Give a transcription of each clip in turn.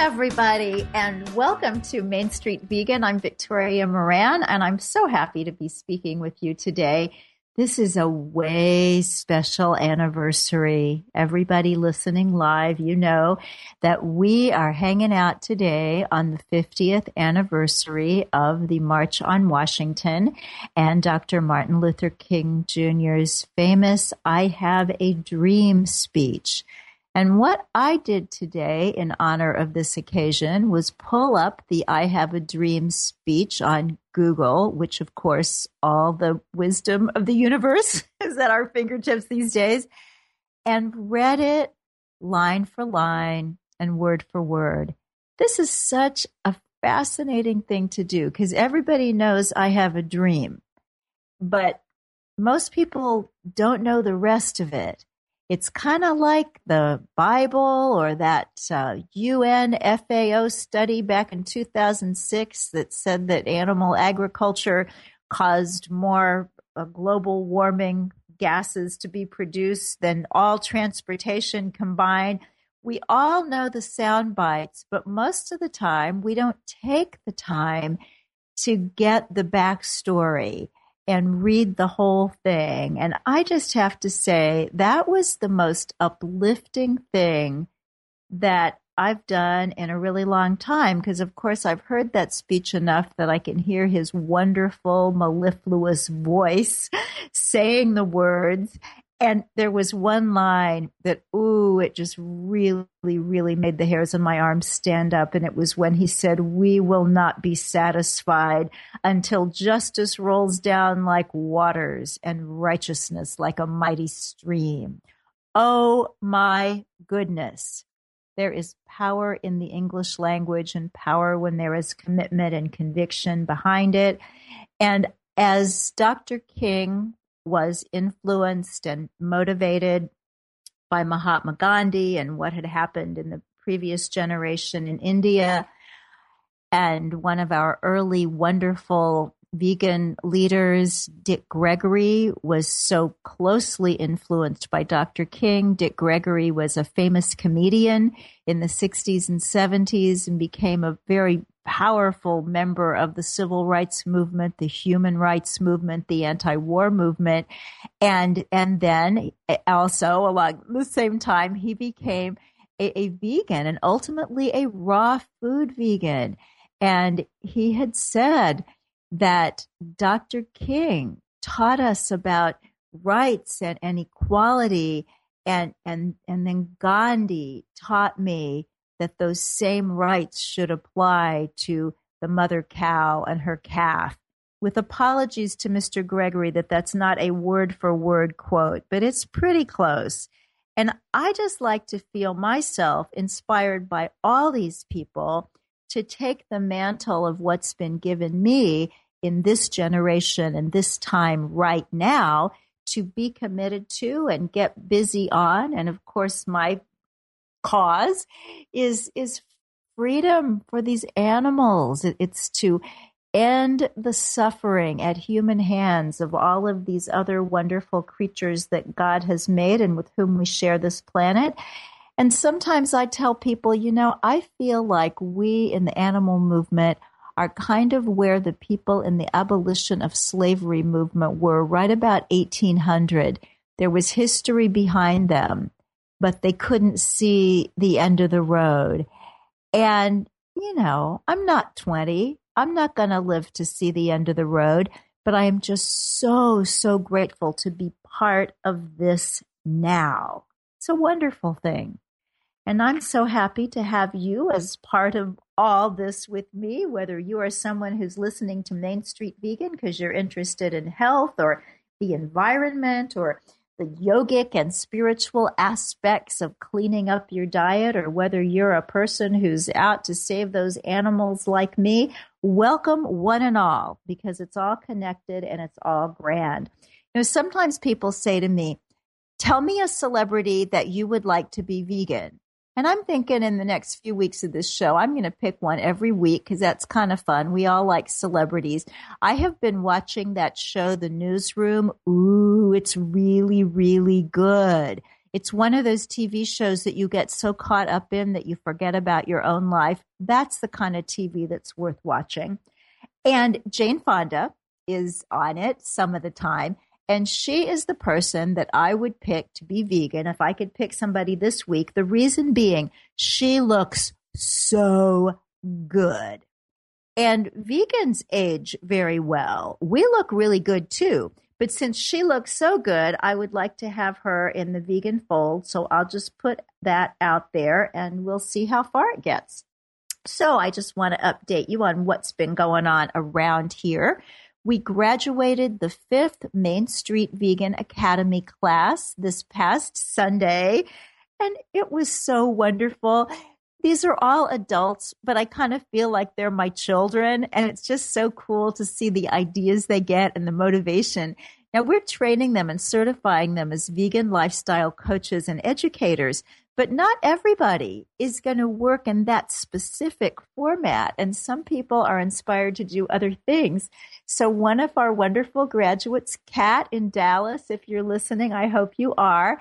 Everybody, and welcome to Main Street Vegan. I'm Victoria Moran, and I'm so happy to be speaking with you today. This is a way special anniversary. Everybody listening live, you know that we are hanging out today on the 50th anniversary of the March on Washington and Dr. Martin Luther King Jr.'s famous I Have a Dream speech. And what I did today in honor of this occasion was pull up the I Have a Dream speech on Google, which, of course, all the wisdom of the universe is at our fingertips these days, and read it line for line and word for word. This is such a fascinating thing to do because everybody knows I have a dream, but most people don't know the rest of it. It's kind of like the Bible or that uh, UN FAO study back in 2006 that said that animal agriculture caused more uh, global warming gases to be produced than all transportation combined. We all know the sound bites, but most of the time we don't take the time to get the backstory and read the whole thing. And I just have to say, that was the most uplifting thing that I've done in a really long time. Because, of course, I've heard that speech enough that I can hear his wonderful, mellifluous voice saying the words. And there was one line that, ooh, it just really, really made the hairs on my arms stand up. And it was when he said, We will not be satisfied until justice rolls down like waters and righteousness like a mighty stream. Oh my goodness. There is power in the English language and power when there is commitment and conviction behind it. And as Dr. King was influenced and motivated by Mahatma Gandhi and what had happened in the previous generation in India. And one of our early wonderful vegan leaders, Dick Gregory, was so closely influenced by Dr. King. Dick Gregory was a famous comedian in the 60s and 70s and became a very powerful member of the civil rights movement, the human rights movement, the anti-war movement, and and then eh, also along the same time he became a, a vegan and ultimately a raw food vegan. And he had said that Dr. King taught us about rights and, and equality and and and then Gandhi taught me that those same rights should apply to the mother cow and her calf with apologies to Mr. Gregory that that's not a word for word quote, but it's pretty close. And I just like to feel myself inspired by all these people to take the mantle of what's been given me in this generation and this time right now to be committed to and get busy on. And of course, my cause is, is freedom for these animals. It's to end the suffering at human hands of all of these other wonderful creatures that God has made and with whom we share this planet. And sometimes I tell people, you know, I feel like we in the animal movement are kind of where the people in the abolition of slavery movement were right about 1800. There was history behind them, but they couldn't see the end of the road. And, you know, I'm not 20. I'm not going to live to see the end of the road, but I am just so, so grateful to be part of this now. It's a wonderful thing. And I'm so happy to have you as part of all this with me, whether you are someone who's listening to Main Street Vegan because you're interested in health or the environment or the yogic and spiritual aspects of cleaning up your diet, or whether you're a person who's out to save those animals like me, welcome one and all because it's all connected and it's all grand. You know, sometimes people say to me, Tell me a celebrity that you would like to be vegan. And I'm thinking in the next few weeks of this show, I'm going to pick one every week because that's kind of fun. We all like celebrities. I have been watching that show, The Newsroom. Ooh, it's really, really good. It's one of those TV shows that you get so caught up in that you forget about your own life. That's the kind of TV that's worth watching. And Jane Fonda is on it some of the time. And she is the person that I would pick to be vegan if I could pick somebody this week. The reason being, she looks so good. And vegans age very well. We look really good too. But since she looks so good, I would like to have her in the vegan fold. So I'll just put that out there and we'll see how far it gets. So I just want to update you on what's been going on around here. We graduated the fifth Main Street Vegan Academy class this past Sunday, and it was so wonderful. These are all adults, but I kind of feel like they're my children, and it's just so cool to see the ideas they get and the motivation. Now, we're training them and certifying them as vegan lifestyle coaches and educators. But not everybody is going to work in that specific format. And some people are inspired to do other things. So one of our wonderful graduates, Kat in Dallas, if you're listening, I hope you are.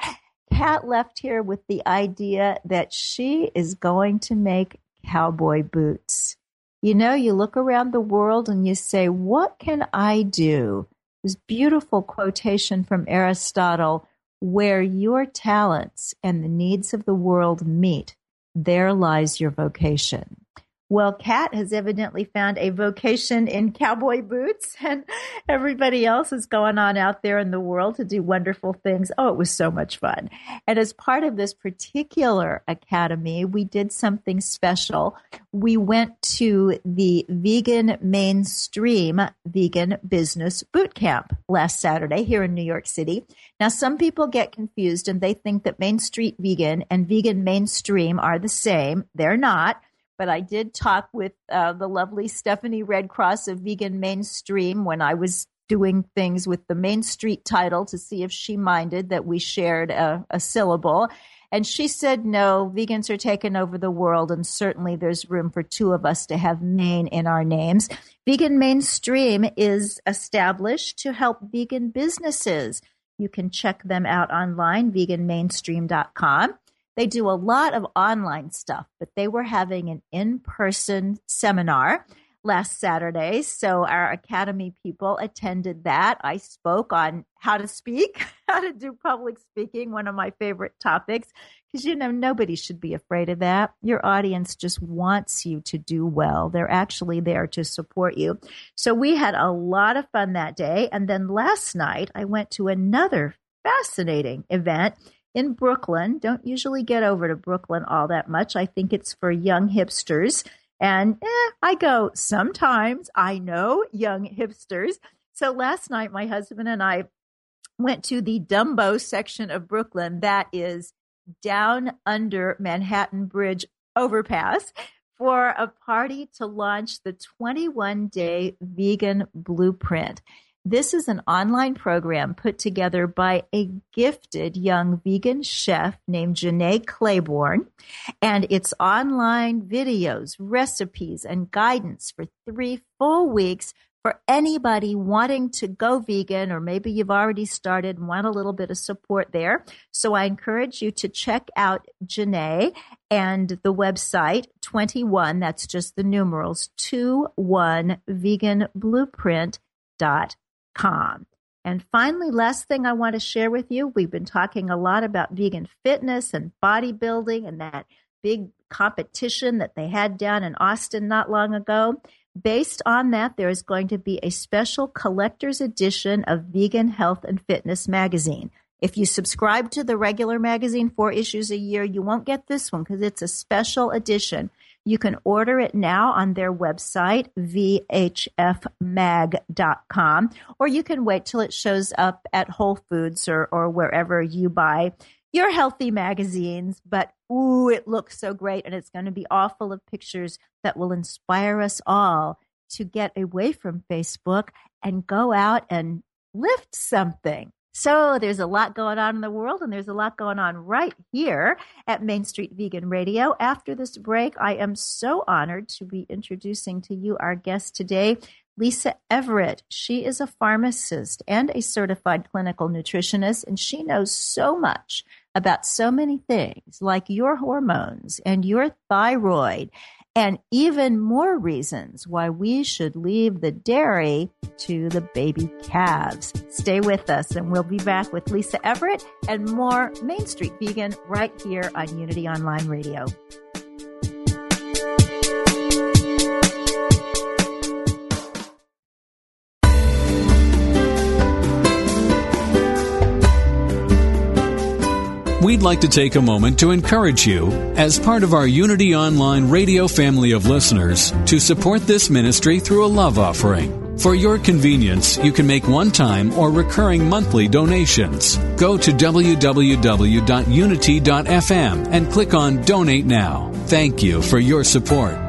Kat left here with the idea that she is going to make cowboy boots. You know, you look around the world and you say, what can I do? This beautiful quotation from Aristotle where your talents and the needs of the world meet, there lies your vocation. Well, Kat has evidently found a vocation in cowboy boots, and everybody else is going on out there in the world to do wonderful things. Oh, it was so much fun. And as part of this particular academy, we did something special. We went to the Vegan Mainstream Vegan Business Boot Camp last Saturday here in New York City. Now, some people get confused and they think that Main Street Vegan and Vegan Mainstream are the same. They're not but I did talk with uh, the lovely Stephanie Redcross of Vegan Mainstream when I was doing things with the Main Street title to see if she minded that we shared a, a syllable. And she said, no, vegans are taking over the world, and certainly there's room for two of us to have Main in our names. Vegan Mainstream is established to help vegan businesses. You can check them out online, veganmainstream.com. They do a lot of online stuff, but they were having an in person seminar last Saturday. So our Academy people attended that. I spoke on how to speak. how to do public speaking, one of my favorite topics, because you know, nobody should be afraid of that. Your audience just wants you to do well. They're actually there to support you. So we had a lot of fun that day. And then last night, I went to another fascinating event in Brooklyn. Don't usually get over to Brooklyn all that much. I think it's for young hipsters. And eh, I go sometimes. I know young hipsters. So last night, my husband and I went to the Dumbo section of Brooklyn that is down under Manhattan Bridge overpass for a party to launch the 21 day vegan blueprint. This is an online program put together by a gifted young vegan chef named Jenné Claiborne. And it's online videos, recipes, and guidance for three full weeks for anybody wanting to go vegan, or maybe you've already started and want a little bit of support there. So I encourage you to check out Jenné and the website 21, that's just the numerals, 21veganblueprint.com. And finally, last thing I want to share with you we've been talking a lot about vegan fitness and bodybuilding and that big competition that they had down in Austin not long ago. Based on that, there is going to be a special collector's edition of Vegan Health and Fitness magazine. If you subscribe to the regular magazine, four issues a year, you won't get this one because it's a special edition. You can order it now on their website, vhfmag.com, or you can wait till it shows up at Whole Foods or, or wherever you buy your healthy magazines, but ooh, it looks so great. And it's going to be all full of pictures that will inspire us all to get away from Facebook and go out and lift something. So there's a lot going on in the world, and there's a lot going on right here at Main Street Vegan Radio. After this break, I am so honored to be introducing to you our guest today, Lisa Everett. She is a pharmacist and a certified clinical nutritionist, and she knows so much about so many things like your hormones and your thyroid, and even more reasons why we should leave the dairy to the baby calves. Stay with us, and we'll be back with Lisa Everett and more Main Street Vegan right here on Unity Online Radio. We'd like to take a moment to encourage you, as part of our Unity Online radio family of listeners, to support this ministry through a love offering. For your convenience, you can make one time or recurring monthly donations. Go to www.unity.fm and click on Donate Now. Thank you for your support.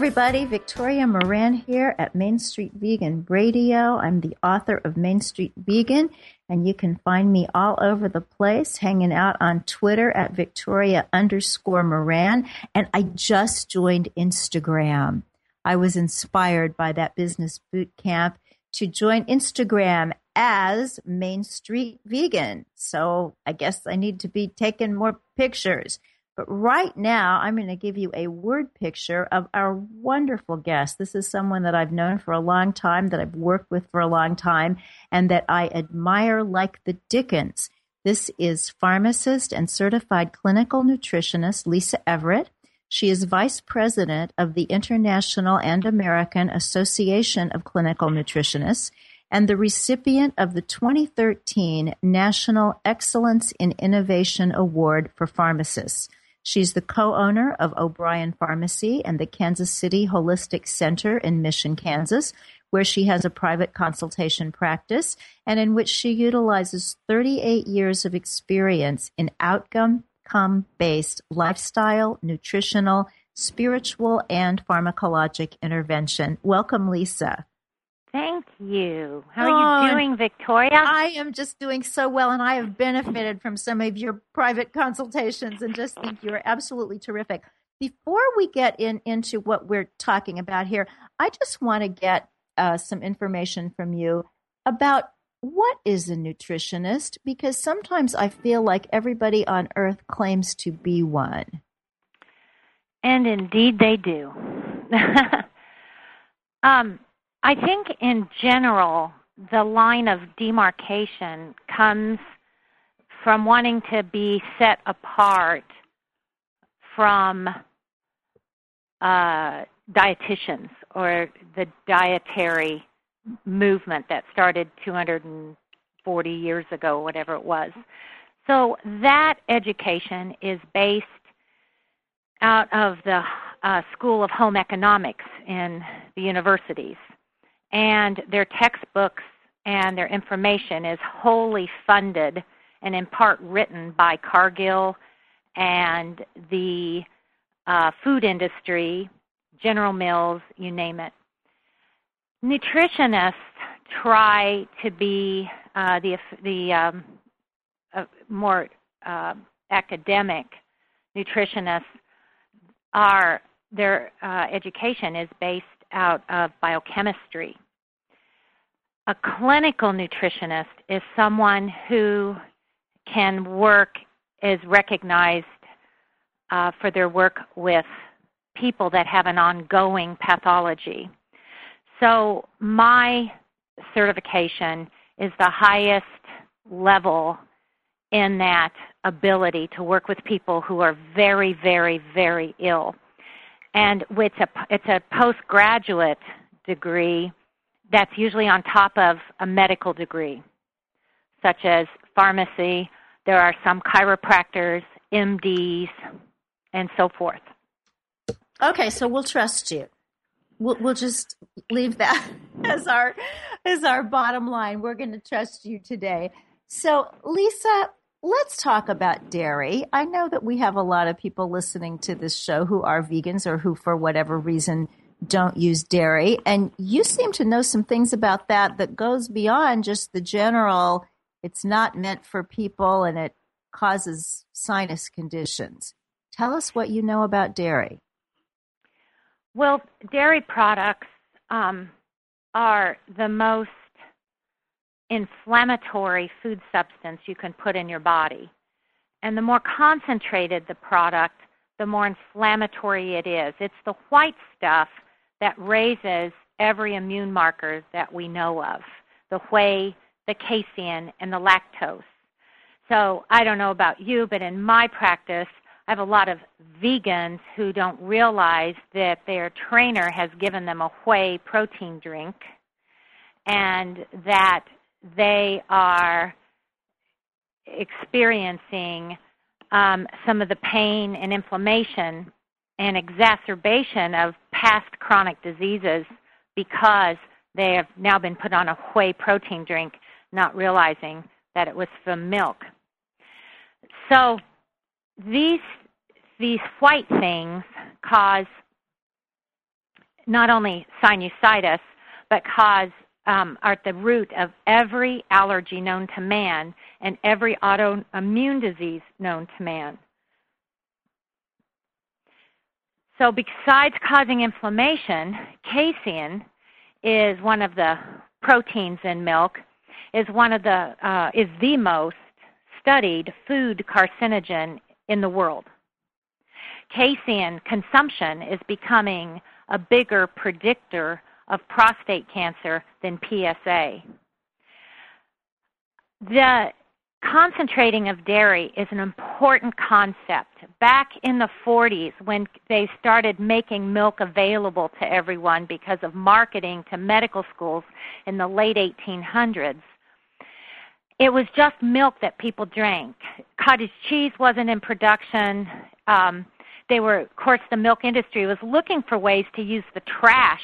Everybody. Victoria Moran here at Main Street Vegan Radio. I'm the author of Main Street Vegan, and you can find me all over the place, hanging out on Twitter at Victoria underscore Moran. And I just joined Instagram. I was inspired by that business boot camp to join Instagram as Main Street Vegan. So I guess I need to be taking more pictures. But right now, I'm going to give you a word picture of our wonderful guest. This is someone that I've known for a long time, that I've worked with for a long time, and that I admire like the Dickens. This is pharmacist and certified clinical nutritionist Lisa Everett. She is vice president of the International and American Association of Clinical Nutritionists and the recipient of the 2013 National Excellence in Innovation Award for Pharmacists. She's the co owner of O'Brien Pharmacy and the Kansas City Holistic Center in Mission, Kansas, where she has a private consultation practice and in which she utilizes 38 years of experience in outcome based lifestyle, nutritional, spiritual, and pharmacologic intervention. Welcome, Lisa. Thank you. How are you doing, Victoria? I am just doing so well, and I have benefited from some of your private consultations and just think you're absolutely terrific. Before we get in into what we're talking about here, I just want to get uh, some information from you about what is a nutritionist because sometimes I feel like everybody on earth claims to be one. And indeed they do. um, I think in general, the line of demarcation comes from wanting to be set apart from uh, dietitians or the dietary movement that started 240 years ago, whatever it was. So that education is based out of the uh, School of Home Economics in the universities and their textbooks and their information is wholly funded and in part written by Cargill and the uh, food industry, General Mills, you name it. Nutritionists try to be uh, the the um, uh, more academic nutritionists. Are their uh, education is based out of biochemistry. A clinical nutritionist is someone who can work, is recognized uh, for their work with people that have an ongoing pathology. So, my certification is the highest level in that ability to work with people who are very, very, very ill and it's a it's a postgraduate degree that's usually on top of a medical degree, such as pharmacy. There are some chiropractors, MDs, and so forth. Okay, so we'll trust you. We'll, we'll just leave that as our as our bottom line. We're going to trust you today. So, Lisa, Let's talk about dairy. I know that we have a lot of people listening to this show who are vegans or who, for whatever reason, don't use dairy. And you seem to know some things about that that goes beyond just the general, it's not meant for people and it causes sinus conditions. Tell us what you know about dairy. Well, dairy products um, are the most inflammatory food substance you can put in your body. And the more concentrated the product, the more inflammatory it is. It's the white stuff that raises every immune marker that we know of the whey, the casein, and the lactose. So I don't know about you, but in my practice, I have a lot of vegans who don't realize that their trainer has given them a whey protein drink and that they are experiencing um, some of the pain and inflammation and exacerbation of past chronic diseases because they have now been put on a whey protein drink, not realizing that it was from milk. So these these white things cause not only sinusitis, but cause um, are at the root of every allergy known to man and every autoimmune disease known to man. So, besides causing inflammation, casein is one of the proteins in milk. is one of the uh, is the most studied food carcinogen in the world. Casein consumption is becoming a bigger predictor of prostate cancer than PSA. The concentrating of dairy is an important concept. Back in the 40s, when they started making milk available to everyone because of marketing to medical schools in the late 1800s, it was just milk that people drank. Cottage cheese wasn't in production. Um, they were, of course, the milk industry was looking for ways to use the trash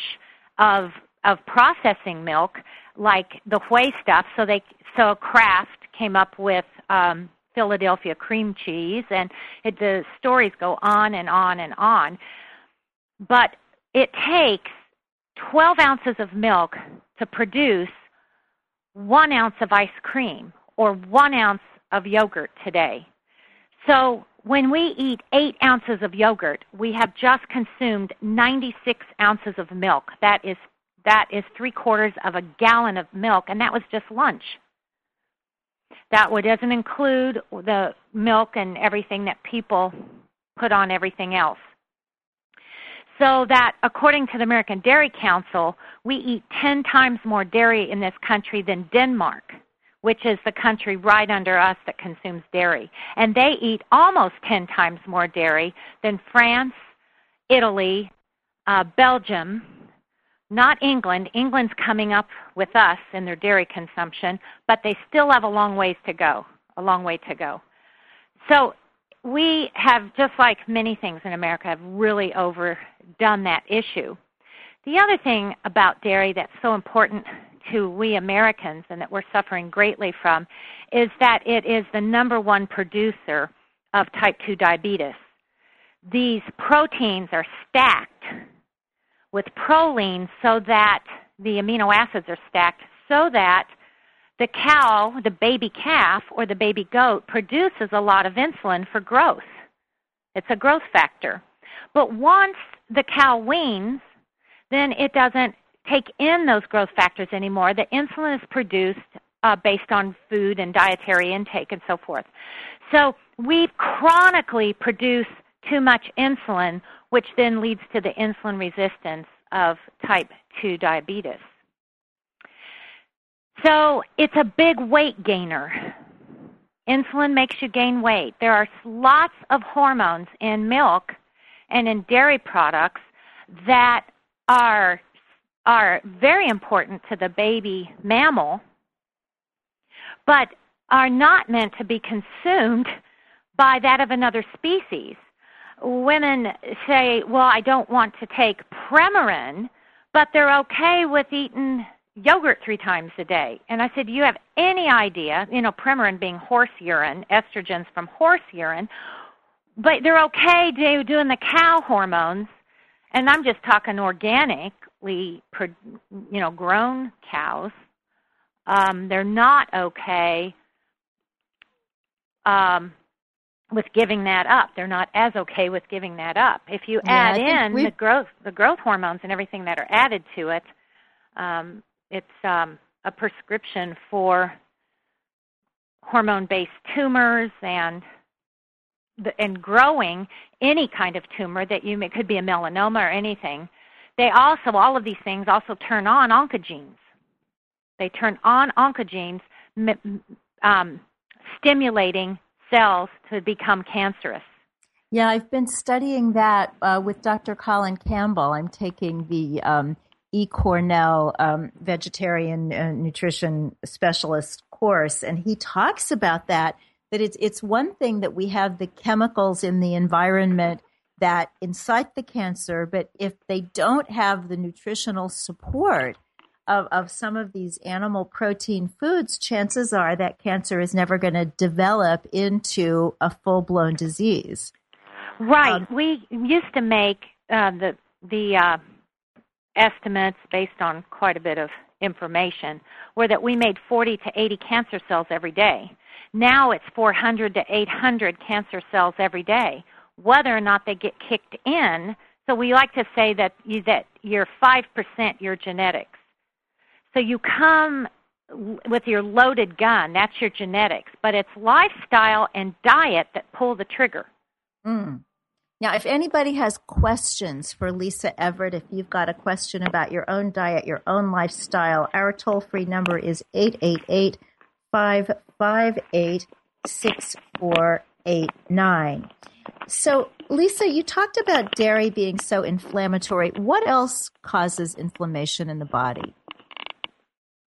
of of processing milk, like the whey stuff. So they so Kraft came up with um, Philadelphia cream cheese, and it, the stories go on and on and on. But it takes 12 ounces of milk to produce one ounce of ice cream or one ounce of yogurt today. So when we eat eight ounces of yogurt, we have just consumed 96 ounces of milk. That is that is three quarters of a gallon of milk, and that was just lunch. That doesn't include the milk and everything that people put on everything else. So that according to the American Dairy Council, we eat 10 times more dairy in this country than Denmark, which is the country right under us that consumes dairy. And they eat almost 10 times more dairy than France, Italy, uh, Belgium, not England. England's coming up with us in their dairy consumption, but they still have a long ways to go. A long way to go. So we have, just like many things in America, have really overdone that issue. The other thing about dairy that's so important to we Americans and that we're suffering greatly from is that it is the number one producer of type 2 diabetes. These proteins are stacked with proline so that the amino acids are stacked so that the cow, the baby calf, or the baby goat produces a lot of insulin for growth. It's a growth factor. But once the cow weans, then it doesn't take in those growth factors anymore. The insulin is produced uh, based on food and dietary intake and so forth. So we chronically produce too much insulin which then leads to the insulin resistance of type 2 diabetes. So it's a big weight gainer. Insulin makes you gain weight. There are lots of hormones in milk and in dairy products that are are very important to the baby mammal but are not meant to be consumed by that of another species. Women say, well, I don't want to take Premarin, but they're okay with eating yogurt three times a day. And I said, do you have any idea, you know, Premarin being horse urine, estrogens from horse urine, but they're okay doing the cow hormones, and I'm just talking organically, you know, grown cows. Um, they're not okay um, with giving that up. They're not as okay with giving that up. If you yeah, add in the growth the growth hormones and everything that are added to it, um, it's um, a prescription for hormone-based tumors and the, and growing any kind of tumor that you may, could be a melanoma or anything. They also all of these things also turn on oncogenes. They turn on oncogenes, um, stimulating cells to become cancerous. Yeah, I've been studying that uh, with Dr. Colin Campbell. I'm taking the um, E. Cornell um, vegetarian uh, nutrition specialist course, and he talks about that. That it's it's one thing that we have the chemicals in the environment that incite the cancer, but if they don't have the nutritional support, of, of some of these animal protein foods, chances are that cancer is never going to develop into a full blown disease. Right. Um, we used to make uh, the the uh, estimates based on quite a bit of information were that we made 40 to 80 cancer cells every day. Now it's 400 to 800 cancer cells every day. Whether or not they get kicked in, so we like to say that you, that you're 5% your genetics. So you come with your loaded gun, that's your genetics, but it's lifestyle and diet that pull the trigger. Mm. Now, if anybody has questions for Lisa Everett, if you've got a question about your own diet, your own lifestyle, our toll free number is 888 558 6489. So, Lisa, you talked about dairy being so inflammatory. What else causes inflammation in the body?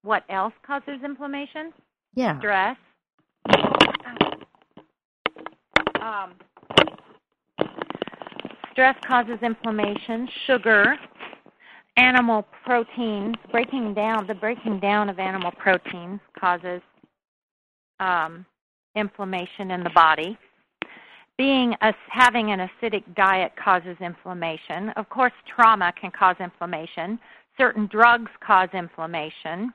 What else causes inflammation? Yeah. Stress. Um, stress causes inflammation, sugar, animal proteins, breaking down, the breaking down of animal proteins causes um, inflammation in the body. Being a, having an acidic diet causes inflammation. Of course, trauma can cause inflammation. Certain drugs cause inflammation.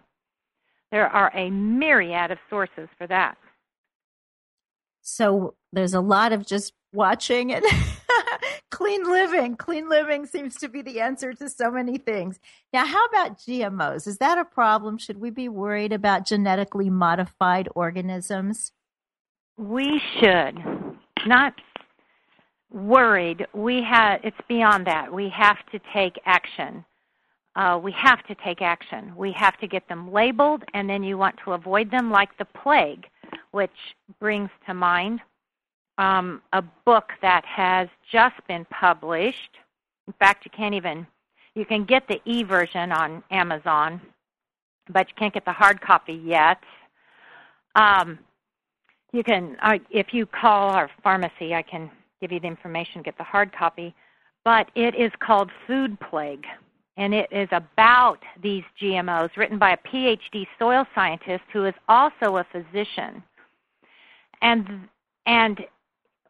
There are a myriad of sources for that. So there's a lot of just watching and clean living. Clean living seems to be the answer to so many things. Now, how about GMOs? Is that a problem? Should we be worried about genetically modified organisms? We should. Not worried. We have it's beyond that. We have to take action. Uh, we have to take action. We have to get them labeled, and then you want to avoid them like the plague, which brings to mind um, a book that has just been published. In fact, you can't even you can get the e version on Amazon, but you can't get the hard copy yet. Um, you can uh, if you call our pharmacy, I can give you the information, get the hard copy. But it is called Food Plague, and it is about these GMOs, written by a PhD soil scientist who is also a physician. And and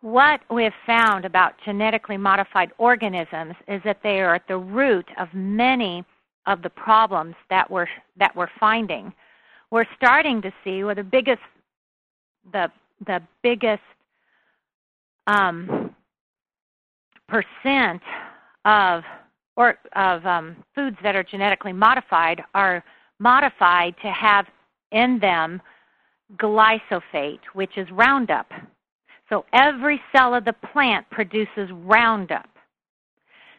what we have found about genetically modified organisms is that they are at the root of many of the problems that we're that we're finding. We're starting to see where the biggest the the biggest um, percent of or of um, foods that are genetically modified are modified to have in them glyphosate, which is Roundup. So every cell of the plant produces Roundup.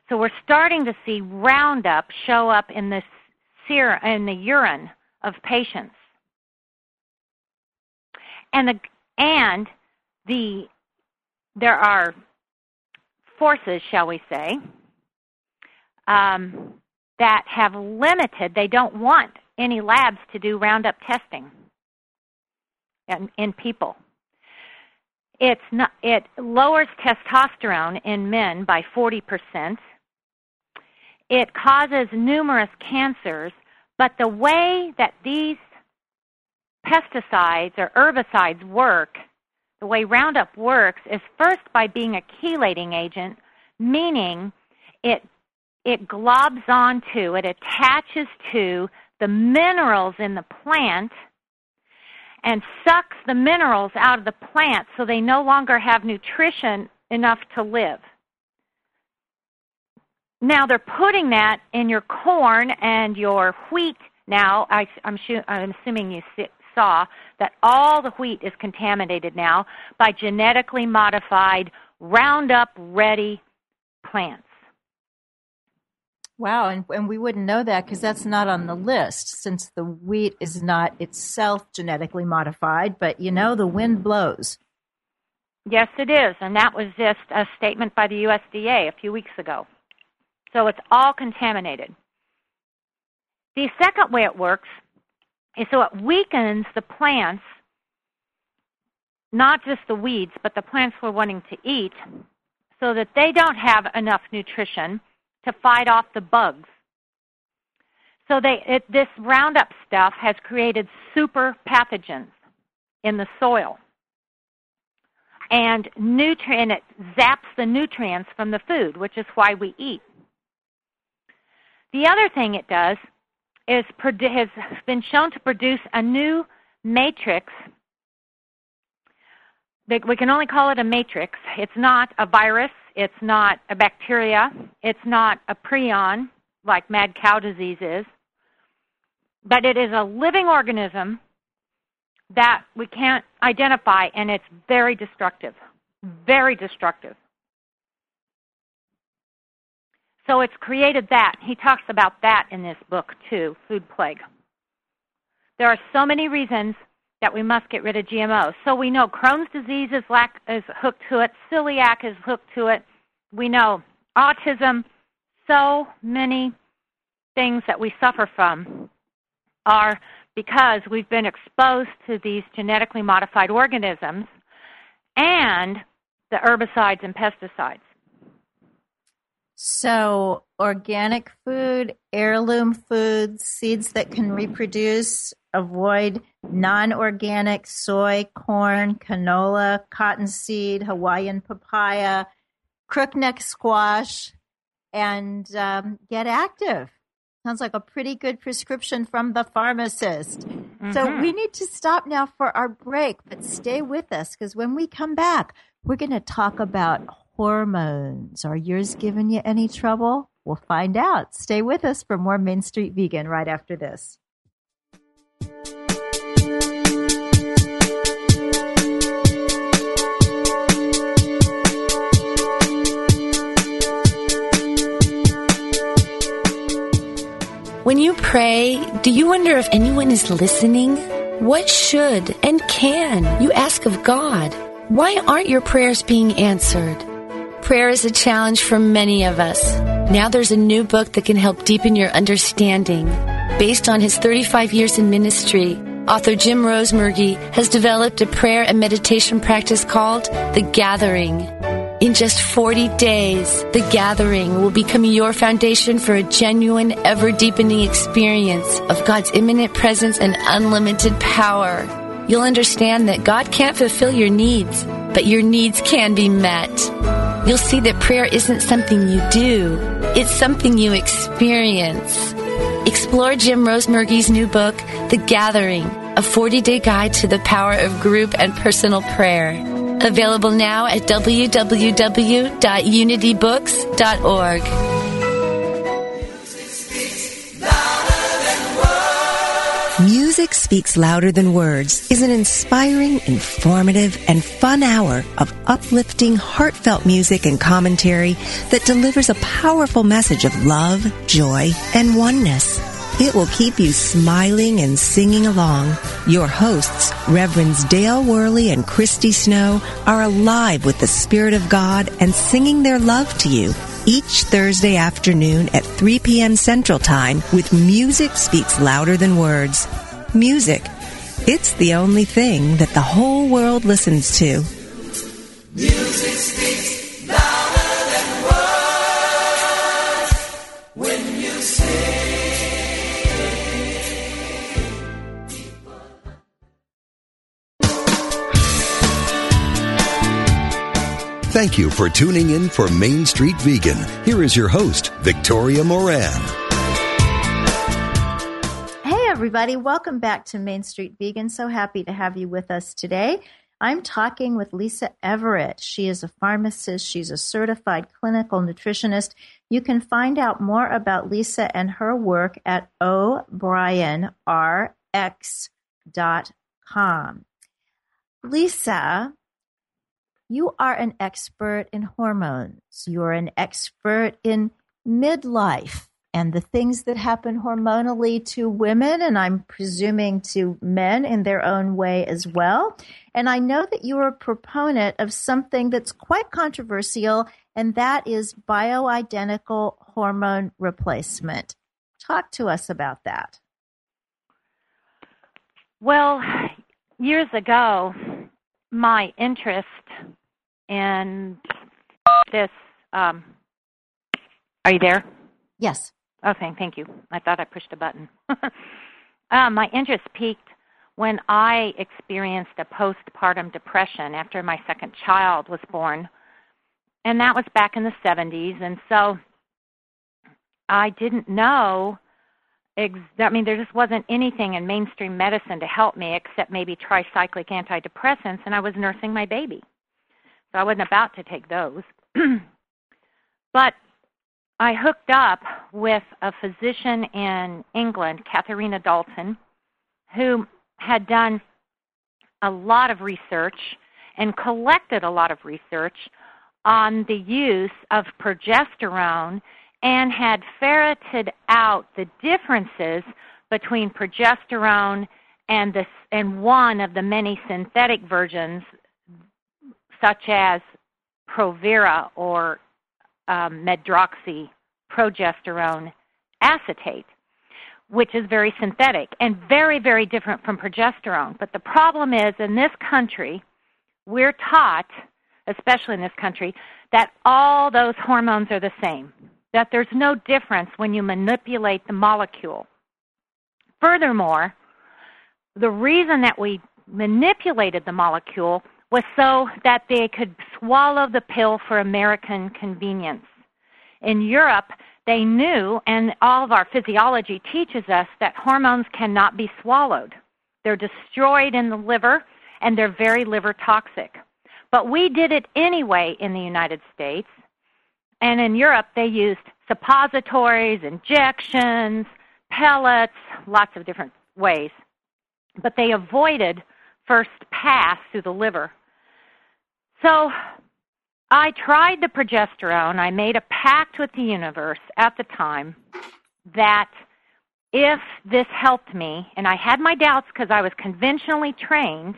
So we're starting to see Roundup show up in the serum, in the urine of patients. And the and the there are forces, shall we say, um, that have limited. They don't want any labs to do Roundup testing in, in people it's not, it lowers testosterone in men by 40%. It causes numerous cancers, but the way that these pesticides or herbicides work, the way Roundup works, is first by being a chelating agent, meaning it it globs onto, it attaches to the minerals in the plant and sucks the minerals out of the plant so they no longer have nutrition enough to live. Now they're putting that in your corn and your wheat. Now I, am I'm assuming you saw that all the wheat is contaminated now by genetically modified Roundup ready plants. Wow, and, and we wouldn't know that because that's not on the list since the wheat is not itself genetically modified, but you know, the wind blows. Yes, it is, and that was just a statement by the USDA a few weeks ago. So it's all contaminated. The second way it works is so it weakens the plants, not just the weeds, but the plants we're wanting to eat, so that they don't have enough nutrition to fight off the bugs. So they, it, this Roundup stuff has created super pathogens in the soil. And, nutri- and it zaps the nutrients from the food, which is why we eat. The other thing it does is has been shown to produce a new matrix. We can only call it a matrix. It's not a virus. It's not a bacteria. It's not a prion like mad cow disease is. But it is a living organism that we can't identify, and it's very destructive. Very destructive. So it's created that. He talks about that in this book too, Food Plague. There are so many reasons that we must get rid of GMOs. So we know Crohn's disease is, lack, is hooked to it, celiac is hooked to it. We know autism, so many things that we suffer from are because we've been exposed to these genetically modified organisms and the herbicides and pesticides. So, organic food, heirloom foods, seeds that can reproduce, avoid non organic soy, corn, canola, cottonseed, Hawaiian papaya, crookneck squash, and um, get active. Sounds like a pretty good prescription from the pharmacist. Mm-hmm. So we need to stop now for our break, but stay with us because when we come back, we're going to talk about hormones. Are yours giving you any trouble? We'll find out. Stay with us for more Main Street Vegan right after this. When you pray, do you wonder if anyone is listening? What should and can you ask of God? Why aren't your prayers being answered? Prayer is a challenge for many of us. Now there's a new book that can help deepen your understanding. Based on his 35 years in ministry, author Jim Rosemergy has developed a prayer and meditation practice called The Gathering. In just 40 days, The Gathering will become your foundation for a genuine, ever deepening experience of God's immanent presence and unlimited power. You'll understand that God can't fulfill your needs, but your needs can be met you'll see that prayer isn't something you do, it's something you experience. Explore Jim Rosemergy's new book, The Gathering, a 40 day guide to the power of group and personal prayer. Available now at www.unitybooks.org. Music Speaks Louder Than Words is an inspiring, informative, and fun hour of uplifting, heartfelt music and commentary that delivers a powerful message of love, joy, and oneness. It will keep you smiling and singing along. Your hosts, Reverends Dale Worley and Christy Snow, are alive with the Spirit of God and singing their love to you each Thursday afternoon at 3 p.m. Central Time with Music Speaks Louder Than Words. Music. It's the only thing that the whole world listens to. Music Thank you for tuning in for Main Street Vegan. Here is your host, Victoria Moran. Hey, everybody. Welcome back to Main Street Vegan. So happy to have you with us today. I'm talking with Lisa Everitt. She is a pharmacist, she's a certified clinical nutritionist. You can find out more about Lisa and her work at o'brienrx.com. Lisa, you are an expert in hormones. You're an expert in midlife and the things that happen hormonally to women, and I'm presuming to men in their own way as well. And I know that you are a proponent of something that's quite controversial, and that is bioidentical hormone replacement. Talk to us about that. Well, years ago, my interest and this. Um, are you there? Yes. Okay, thank you. I thought I pushed a button. um, my interest peaked when I experienced a postpartum depression after my second child was born, and that was back in the 70s. And so I didn't know. Ex- I mean, there just wasn't anything in mainstream medicine to help me except maybe tricyclic antidepressants, and I was nursing my baby. So I wasn't about to take those. but I hooked up with a physician in England, Katharina Dalton, who had done a lot of research and collected a lot of research on the use of progesterone and had ferreted out the differences between progesterone and this and one of the many synthetic versions such as Provera or um, medroxyprogesterone acetate which is very synthetic and very, very different from progesterone. But the problem is in this country, we're taught, especially in this country, that all those hormones are the same, that there's no difference when you manipulate the molecule. Furthermore, the reason that we manipulated the molecule was so that they could swallow the pill for American convenience. In Europe, they knew, and all of our physiology teaches us, that hormones cannot be swallowed. They're destroyed in the liver, and they're very liver toxic. But we did it anyway in the United States, and in Europe they used suppositories, injections, pellets, lots of different ways. But they avoided first pass through the liver. So I tried the progesterone. I made a pact with the universe at the time that if this helped me, and I had my doubts because I was conventionally trained,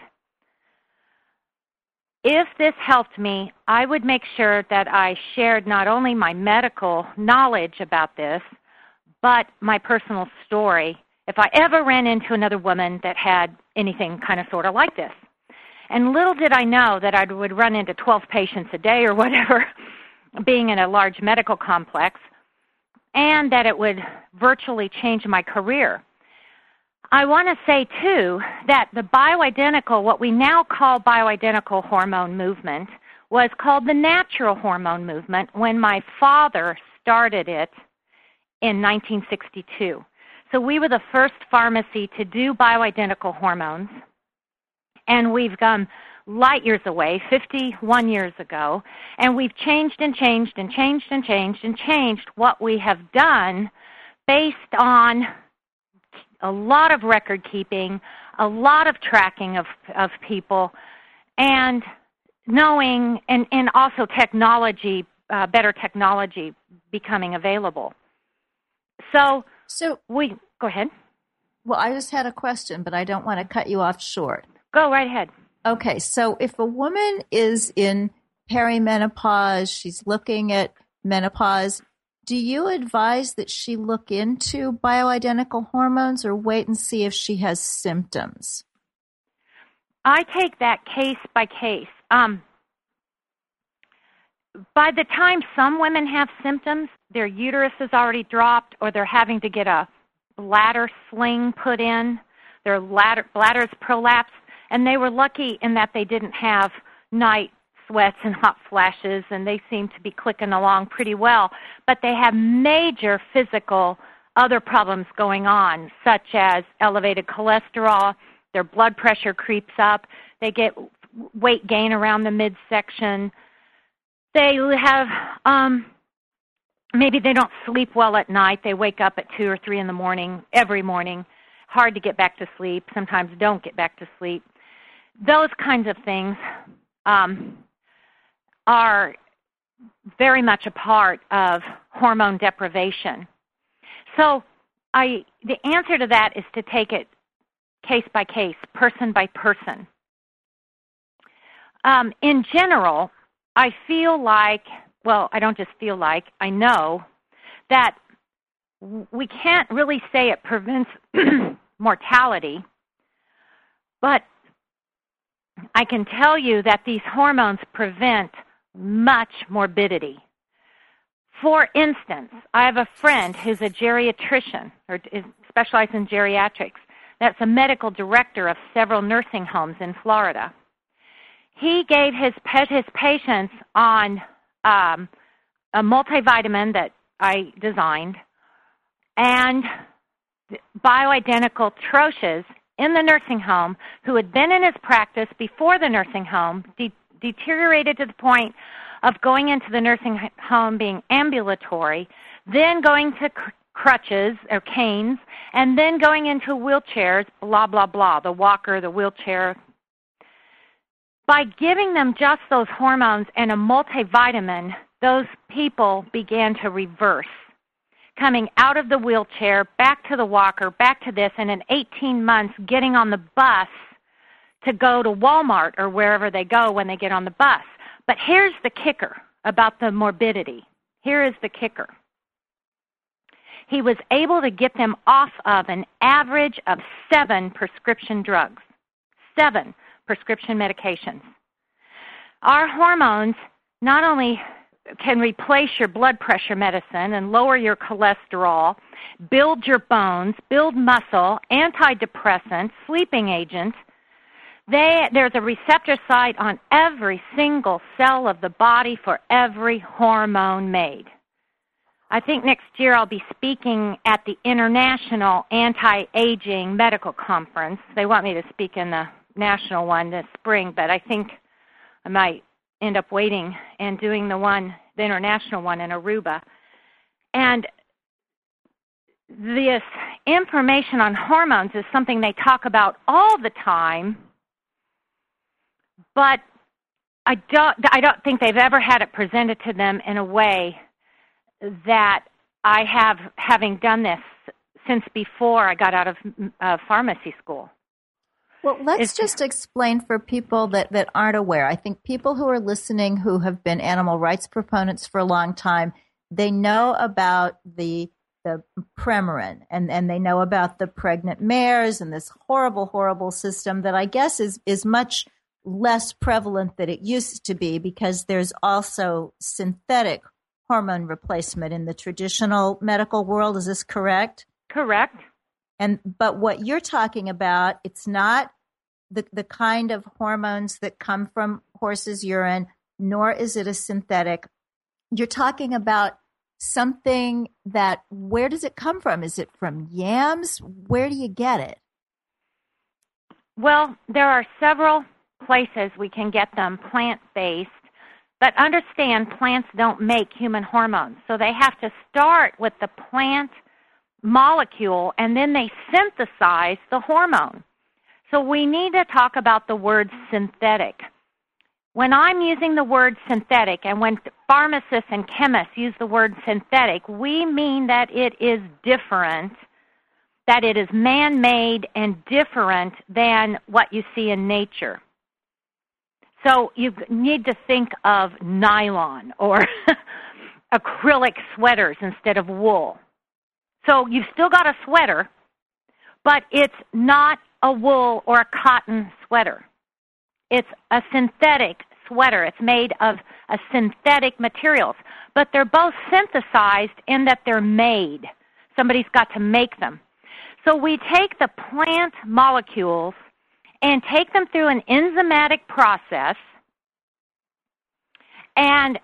if this helped me, I would make sure that I shared not only my medical knowledge about this, but my personal story if I ever ran into another woman that had anything kind of sort of like this. And little did I know that I would run into 12 patients a day or whatever, being in a large medical complex, and that it would virtually change my career. I want to say, too, that the bioidentical, what we now call bioidentical hormone movement, was called the natural hormone movement when my father started it in 1962. So we were the first pharmacy to do bioidentical hormones and we've gone light years away, 51 years ago, and we've changed and changed and changed and changed and changed what we have done based on a lot of record keeping, a lot of tracking of, of people, and knowing, and, and also technology, uh, better technology becoming available. So, so we go ahead. Well, I just had a question, but I don't want to cut you off short. Go right ahead. Okay, so if a woman is in perimenopause, she's looking at menopause, do you advise that she look into bioidentical hormones or wait and see if she has symptoms? I take that case by case. Um, by the time some women have symptoms, their uterus is already dropped or they're having to get a bladder sling put in, their bladder, bladder's prolapsed and they were lucky in that they didn't have night sweats and hot flashes and they seemed to be clicking along pretty well. But they have major physical other problems going on such as elevated cholesterol. Their blood pressure creeps up. They get weight gain around the midsection. They have um maybe they don't sleep well at night. They wake up at two or three in the morning every morning. Hard to get back to sleep. Sometimes don't get back to sleep those kinds of things um, are very much a part of hormone deprivation. So, I the answer to that is to take it case by case, person by person. Um, in general, I feel like, well, I don't just feel like, I know that we can't really say it prevents mortality, but I can tell you that these hormones prevent much morbidity. For instance, I have a friend who's a geriatrician or is specialized in geriatrics. That's a medical director of several nursing homes in Florida. He gave his his patients on um, a multivitamin that I designed and bioidentical troches in the nursing home who had been in his practice before the nursing home, de- deteriorated to the point of going into the nursing home being ambulatory, then going to cr- crutches or canes, and then going into wheelchairs, blah, blah, blah, the walker, the wheelchair. By giving them just those hormones and a multivitamin, those people began to reverse coming out of the wheelchair, back to the walker, back to this, and in 18 months getting on the bus to go to Walmart or wherever they go when they get on the bus. But here's the kicker about the morbidity. Here is the kicker. He was able to get them off of an average of seven prescription drugs, seven prescription medications. Our hormones not only can replace your blood pressure medicine and lower your cholesterol, build your bones, build muscle, antidepressants, sleeping agents. They, there's a receptor site on every single cell of the body for every hormone made. I think next year I'll be speaking at the International Anti Aging Medical Conference. They want me to speak in the national one this spring, but I think I might end up waiting and doing the one, the international one in Aruba. And this information on hormones is something they talk about all the time, but I don't, I don't think they've ever had it presented to them in a way that I have, having done this since before I got out of uh, pharmacy school. Well, let's it's, just explain for people that, that aren't aware. I think people who are listening who have been animal rights proponents for a long time, they know about the the Premarin and, and they know about the pregnant mares and this horrible, horrible system that I guess is, is much less prevalent than it used to be because there's also synthetic hormone replacement in the traditional medical world. Is this correct? Correct. And but what you're talking about, it's not the the kind of hormones that come from horses' urine, nor is it a synthetic. You're talking about something that where does it come from? Is it from yams? Where do you get it? Well, there are several places we can get them plant based, but understand plants don't make human hormones. So they have to start with the plant molecule and then they synthesize the hormone. So we need to talk about the word synthetic. When I'm using the word synthetic and when pharmacists and chemists use the word synthetic, we mean that it is different, that it is man made and different than what you see in nature. So you need to think of nylon or acrylic sweaters instead of wool. So you've still got a sweater, but it's not a wool or a cotton sweater. It's a synthetic sweater. It's made of a synthetic materials, but they're both synthesized in that they're made. Somebody's got to make them. So we take the plant molecules and take them through an enzymatic process, and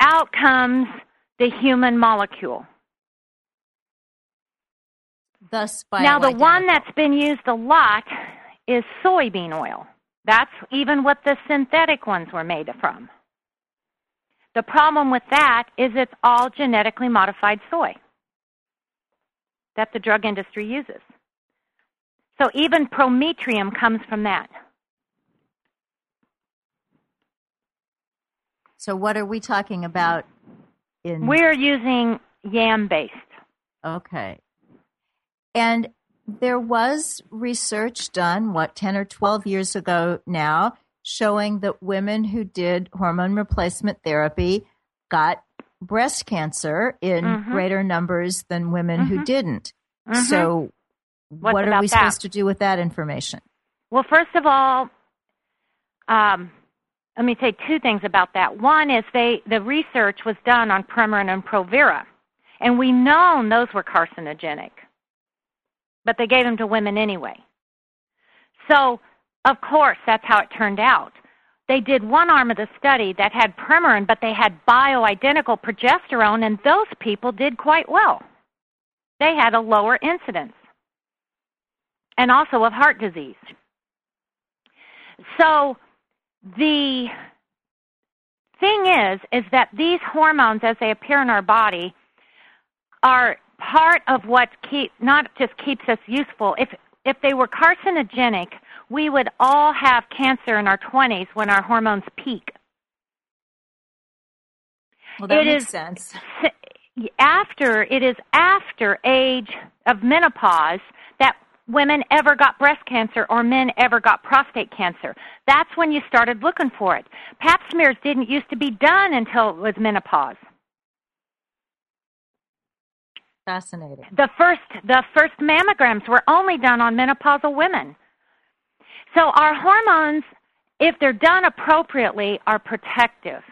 out comes the human molecule. Thus, now the one that's been used a lot is soybean oil. That's even what the synthetic ones were made from. The problem with that is it's all genetically modified soy that the drug industry uses. So even prometrium comes from that. So what are we talking about in We're using yam based. Okay. And there was research done, what, 10 or 12 years ago now, showing that women who did hormone replacement therapy got breast cancer in mm-hmm. greater numbers than women mm-hmm. who didn't. Mm-hmm. So, What's what are we that? supposed to do with that information? Well, first of all, um, let me say two things about that. One is they the research was done on Premarin and Provera, and we know those were carcinogenic but they gave them to women anyway. So, of course, that's how it turned out. They did one arm of the study that had Premarin, but they had bioidentical progesterone, and those people did quite well. they had a lower incidence and also of heart disease. So the thing is is that these hormones as they appear in our body are part of what keep not just keeps us useful. If if they were carcinogenic, we would all have cancer in our 20s when our hormones peak. Well, that It makes is- sense. after it is after age of menopause that women ever got breast cancer or men ever got prostate cancer. That's when you started looking for it. Pap smears didn't used to be done until it was menopause. Fascinating. The first the first mammograms were only done on menopausal women. So our hormones if they're done appropriately are protective.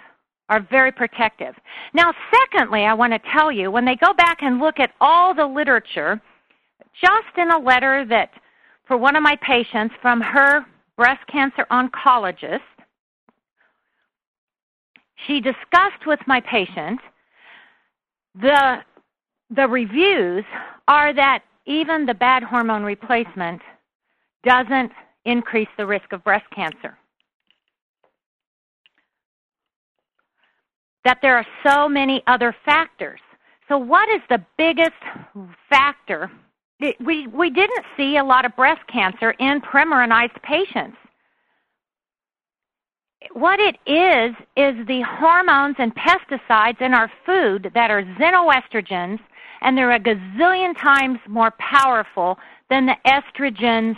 Are very protective. Now, secondly, I want to tell you when they go back and look at all the literature, just in a letter that for one of my patients from her breast cancer oncologist, she discussed with my patient the the reviews are that even the bad hormone replacement doesn't increase the risk of breast cancer. That there are so many other factors. So, what is the biggest factor? We, we didn't see a lot of breast cancer in Premarinized patients. What it is, is the hormones and pesticides in our food that are xenoestrogens, and they're a gazillion times more powerful than the estrogens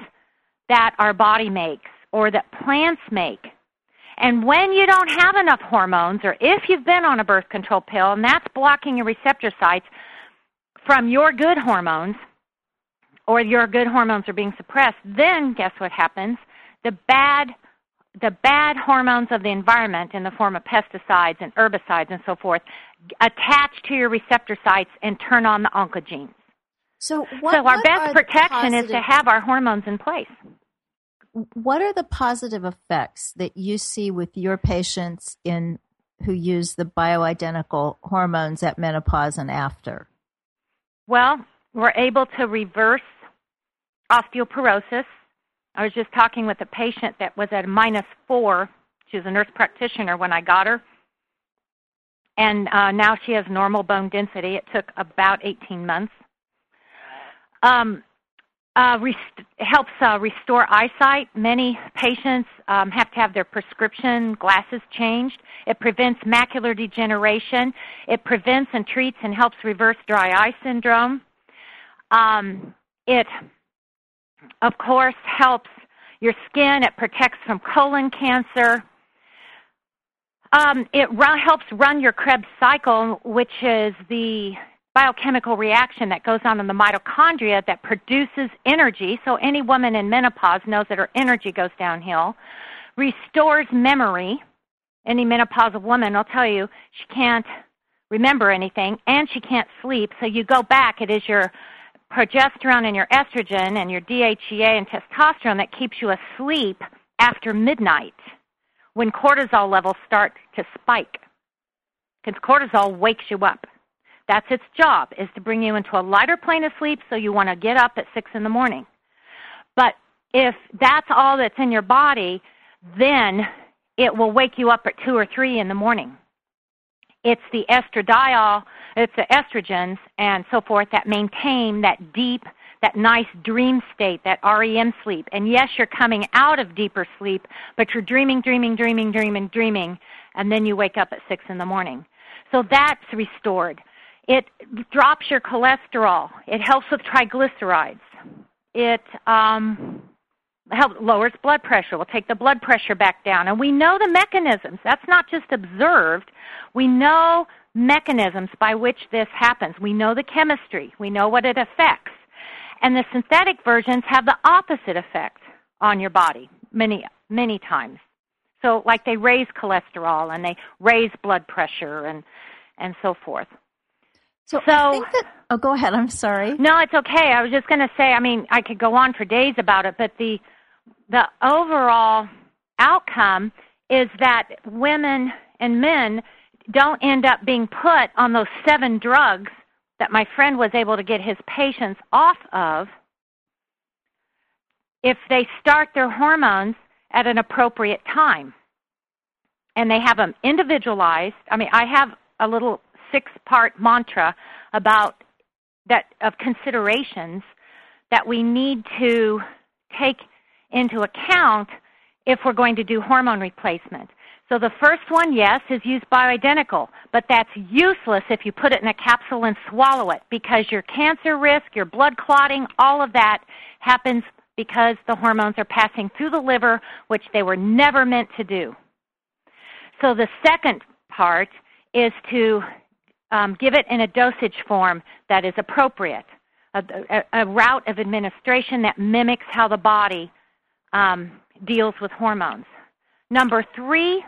that our body makes or that plants make. And when you don't have enough hormones, or if you've been on a birth control pill and that's blocking your receptor sites from your good hormones, or your good hormones are being suppressed, then guess what happens? The bad the bad hormones of the environment in the form of pesticides and herbicides and so forth attach to your receptor sites and turn on the oncogenes. So, what, so our what best protection is to have our hormones in place. What are the positive effects that you see with your patients in who use the bioidentical hormones at menopause and after? Well, we're able to reverse osteoporosis. I was just talking with a patient that was at a minus four. She was a nurse practitioner when I got her. And uh, now she has normal bone density. It took about 18 months. Um, uh, rest- helps uh, restore eyesight. Many patients um, have to have their prescription glasses changed. It prevents macular degeneration. It prevents and treats and helps reverse dry eye syndrome. Um, it, of course, helps your skin. It protects from colon cancer. Um, it run, helps run your Krebs cycle, which is the biochemical reaction that goes on in the mitochondria that produces energy. So any woman in menopause knows that her energy goes downhill. Restores memory. Any menopausal woman will tell you she can't remember anything and she can't sleep. So you go back. It is your progesterone and your estrogen and your DHEA and testosterone that keeps you asleep after midnight when cortisol levels start to spike. Because cortisol wakes you up. That's its job, is to bring you into a lighter plane of sleep so you want to get up at 6 in the morning. But if that's all that's in your body, then it will wake you up at 2 or 3 in the morning. It's the estradiol, it's the estrogens and so forth that maintain that deep, that nice dream state, that REM sleep. And yes, you're coming out of deeper sleep, but you're dreaming, dreaming, dreaming, dreaming, dreaming, and then you wake up at 6 in the morning. So that's restored. It drops your cholesterol. It helps with triglycerides. It um, helps lowers blood pressure. We'll take the blood pressure back down. And we know the mechanisms. That's not just observed. We know mechanisms by which this happens. We know the chemistry. We know what it affects. And the synthetic versions have the opposite effect on your body many many times. So like they raise cholesterol and they raise blood pressure and and so forth. So, So- I think that. Oh, go ahead. I'm sorry. No, it's okay. I was just going to say, I mean, I could go on for days about it, but the the overall outcome is that women and men don't end up being put on those seven drugs that my friend was able to get his patients off of if they start their hormones at an appropriate time and they have them individualized. I mean, I have a little six part mantra about that of considerations that we need to take into account if we're going to do hormone replacement. So the first one, yes, is use bioidentical, but that's useless if you put it in a capsule and swallow it because your cancer risk, your blood clotting, all of that happens because the hormones are passing through the liver, which they were never meant to do. So the second part is to um, give it in a dosage form that is appropriate, a, a, a, route of administration that mimics how the body um, deals with hormones. Number three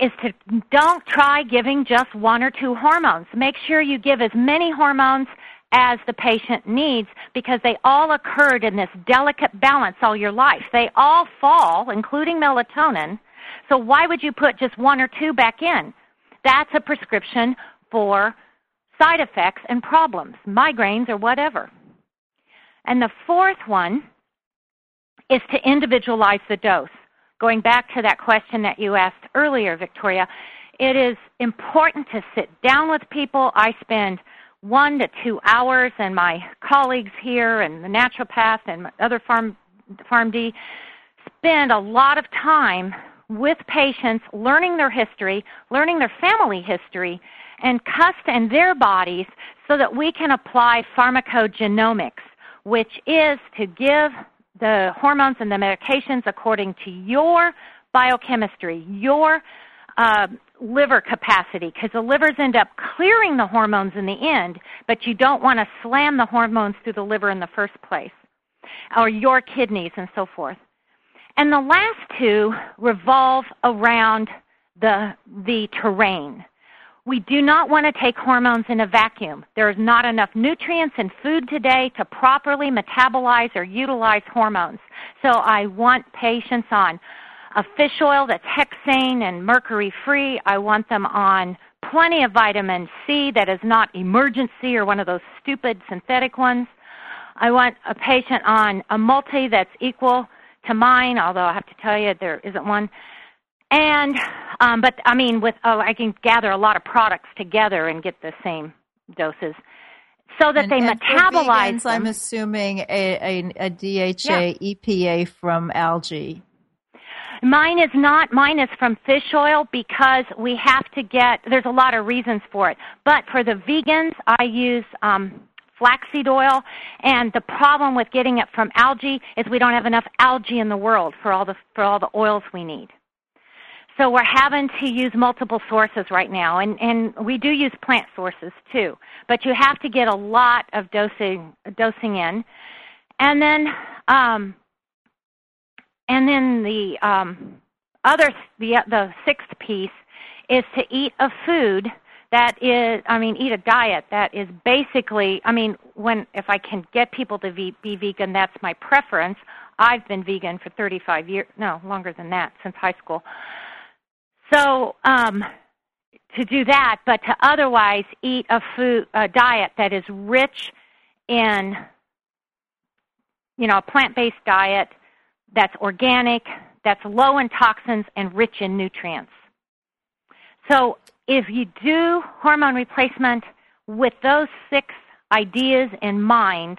is to don't try giving just one or two hormones. Make sure you give as many hormones as the patient needs because they all occurred in this delicate balance all your life. They all fall, including melatonin. So why would you put just one or two back in? That's a prescription for side effects and problems, migraines or whatever. And the fourth one is to individualize the dose. Going back to that question that you asked earlier, Victoria, it is important to sit down with people. I spend one to two hours, and my colleagues here and the naturopath and other farm PharmD spend a lot of time with patients learning their history, learning their family history, and custom and their bodies so that we can apply pharmacogenomics, which is to give the hormones and the medications according to your biochemistry, your uh, liver capacity, because the livers end up clearing the hormones in the end, but you don't want to slam the hormones through the liver in the first place, or your kidneys and so forth. And the last two revolve around the, the terrain. We do not want to take hormones in a vacuum. There is not enough nutrients in food today to properly metabolize or utilize hormones. So I want patients on a fish oil that's hexane and mercury free. I want them on plenty of vitamin C that is not Emergen-C or one of those stupid synthetic ones. I want a patient on a multi that's equal to mine, although I have to tell you there isn't one. And um, but I mean, with oh, I can gather a lot of products together and get the same doses, so that and, they and metabolize. Vegans, I'm assuming a, a, a DHA yeah. EPA from algae. Mine is not. Mine is from fish oil because we have to get. There's a lot of reasons for it, but for the vegans, I use um, flaxseed oil. And the problem with getting it from algae is we don't have enough algae in the world for all the for all the oils we need. So we're having to use multiple sources right now, and, and we do use plant sources too. But you have to get a lot of dosing dosing in, and then um, and then the um, other the the sixth piece is to eat a food that is I mean eat a diet that is basically I mean when if I can get people to be, be vegan, that's my preference. I've been vegan for 35 years, no longer than that, since high school. So um, to do that, but to otherwise eat a food a diet that is rich in, you know, a plant-based diet that's organic, that's low in toxins and rich in nutrients. So if you do hormone replacement with those six ideas in mind,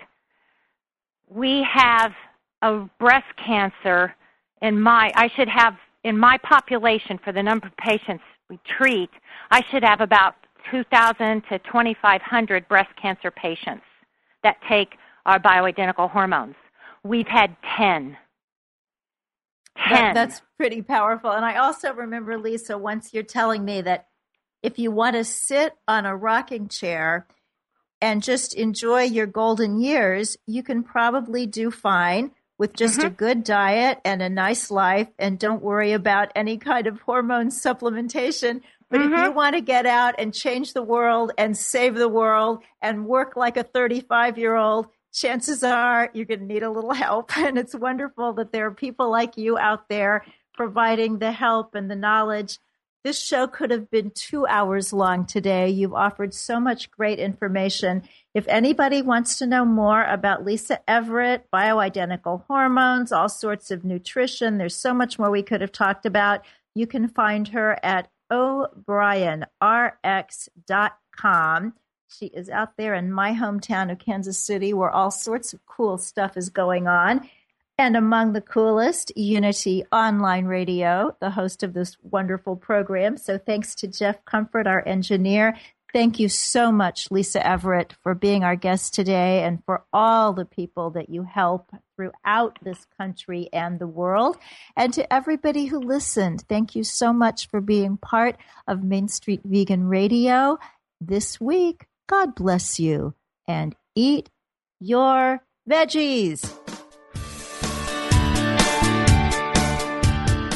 we have a breast cancer in my I should have in my population, for the number of patients we treat, I should have about 2,000 to 2,500 breast cancer patients that take our bioidentical hormones. We've had 10. 10. That, that's pretty powerful. And I also remember, Lisa, once you're telling me that if you want to sit on a rocking chair and just enjoy your golden years, you can probably do fine with just mm-hmm. a good diet and a nice life and don't worry about any kind of hormone supplementation. But mm-hmm. if you want to get out and change the world and save the world and work like a 35 year old, chances are you're going to need a little help. And it's wonderful that there are people like you out there providing the help and the knowledge. This show could have been two hours long today. You've offered so much great information. If anybody wants to know more about Lisa Everitt, bioidentical hormones, all sorts of nutrition, there's so much more we could have talked about. You can find her at o'brienrx.com. She is out there in my hometown of Kansas City where all sorts of cool stuff is going on. And among the coolest, Unity Online Radio, the host of this wonderful program. So thanks to Jeff Comfort, our engineer. Thank you so much, Lisa Everitt, for being our guest today and for all the people that you help throughout this country and the world. And to everybody who listened, thank you so much for being part of Main Street Vegan Radio this week. God bless you and eat your veggies.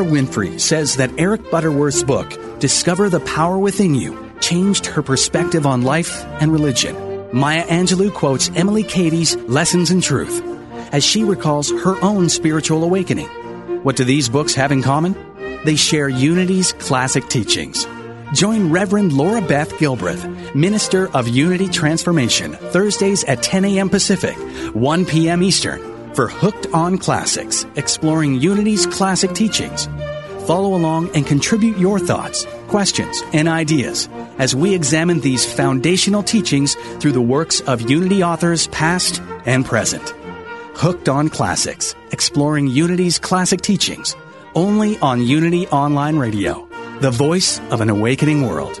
Oprah Winfrey says that Eric Butterworth's book, Discover the Power Within You, changed her perspective on life and religion. Maya Angelou quotes Emily Cady's Lessons in Truth as she recalls her own spiritual awakening. What do these books have in common? They share Unity's classic teachings. Join Reverend Laura Beth Gilbreth, Minister of Unity Transformation, Thursdays at 10 a.m. Pacific, 1 p.m. Eastern for Hooked on Classics, exploring Unity's classic teachings. Follow along and contribute your thoughts, questions, and ideas as we examine these foundational teachings through the works of Unity authors past and present. Hooked on Classics, exploring Unity's classic teachings, only on Unity Online Radio, the voice of an awakening world.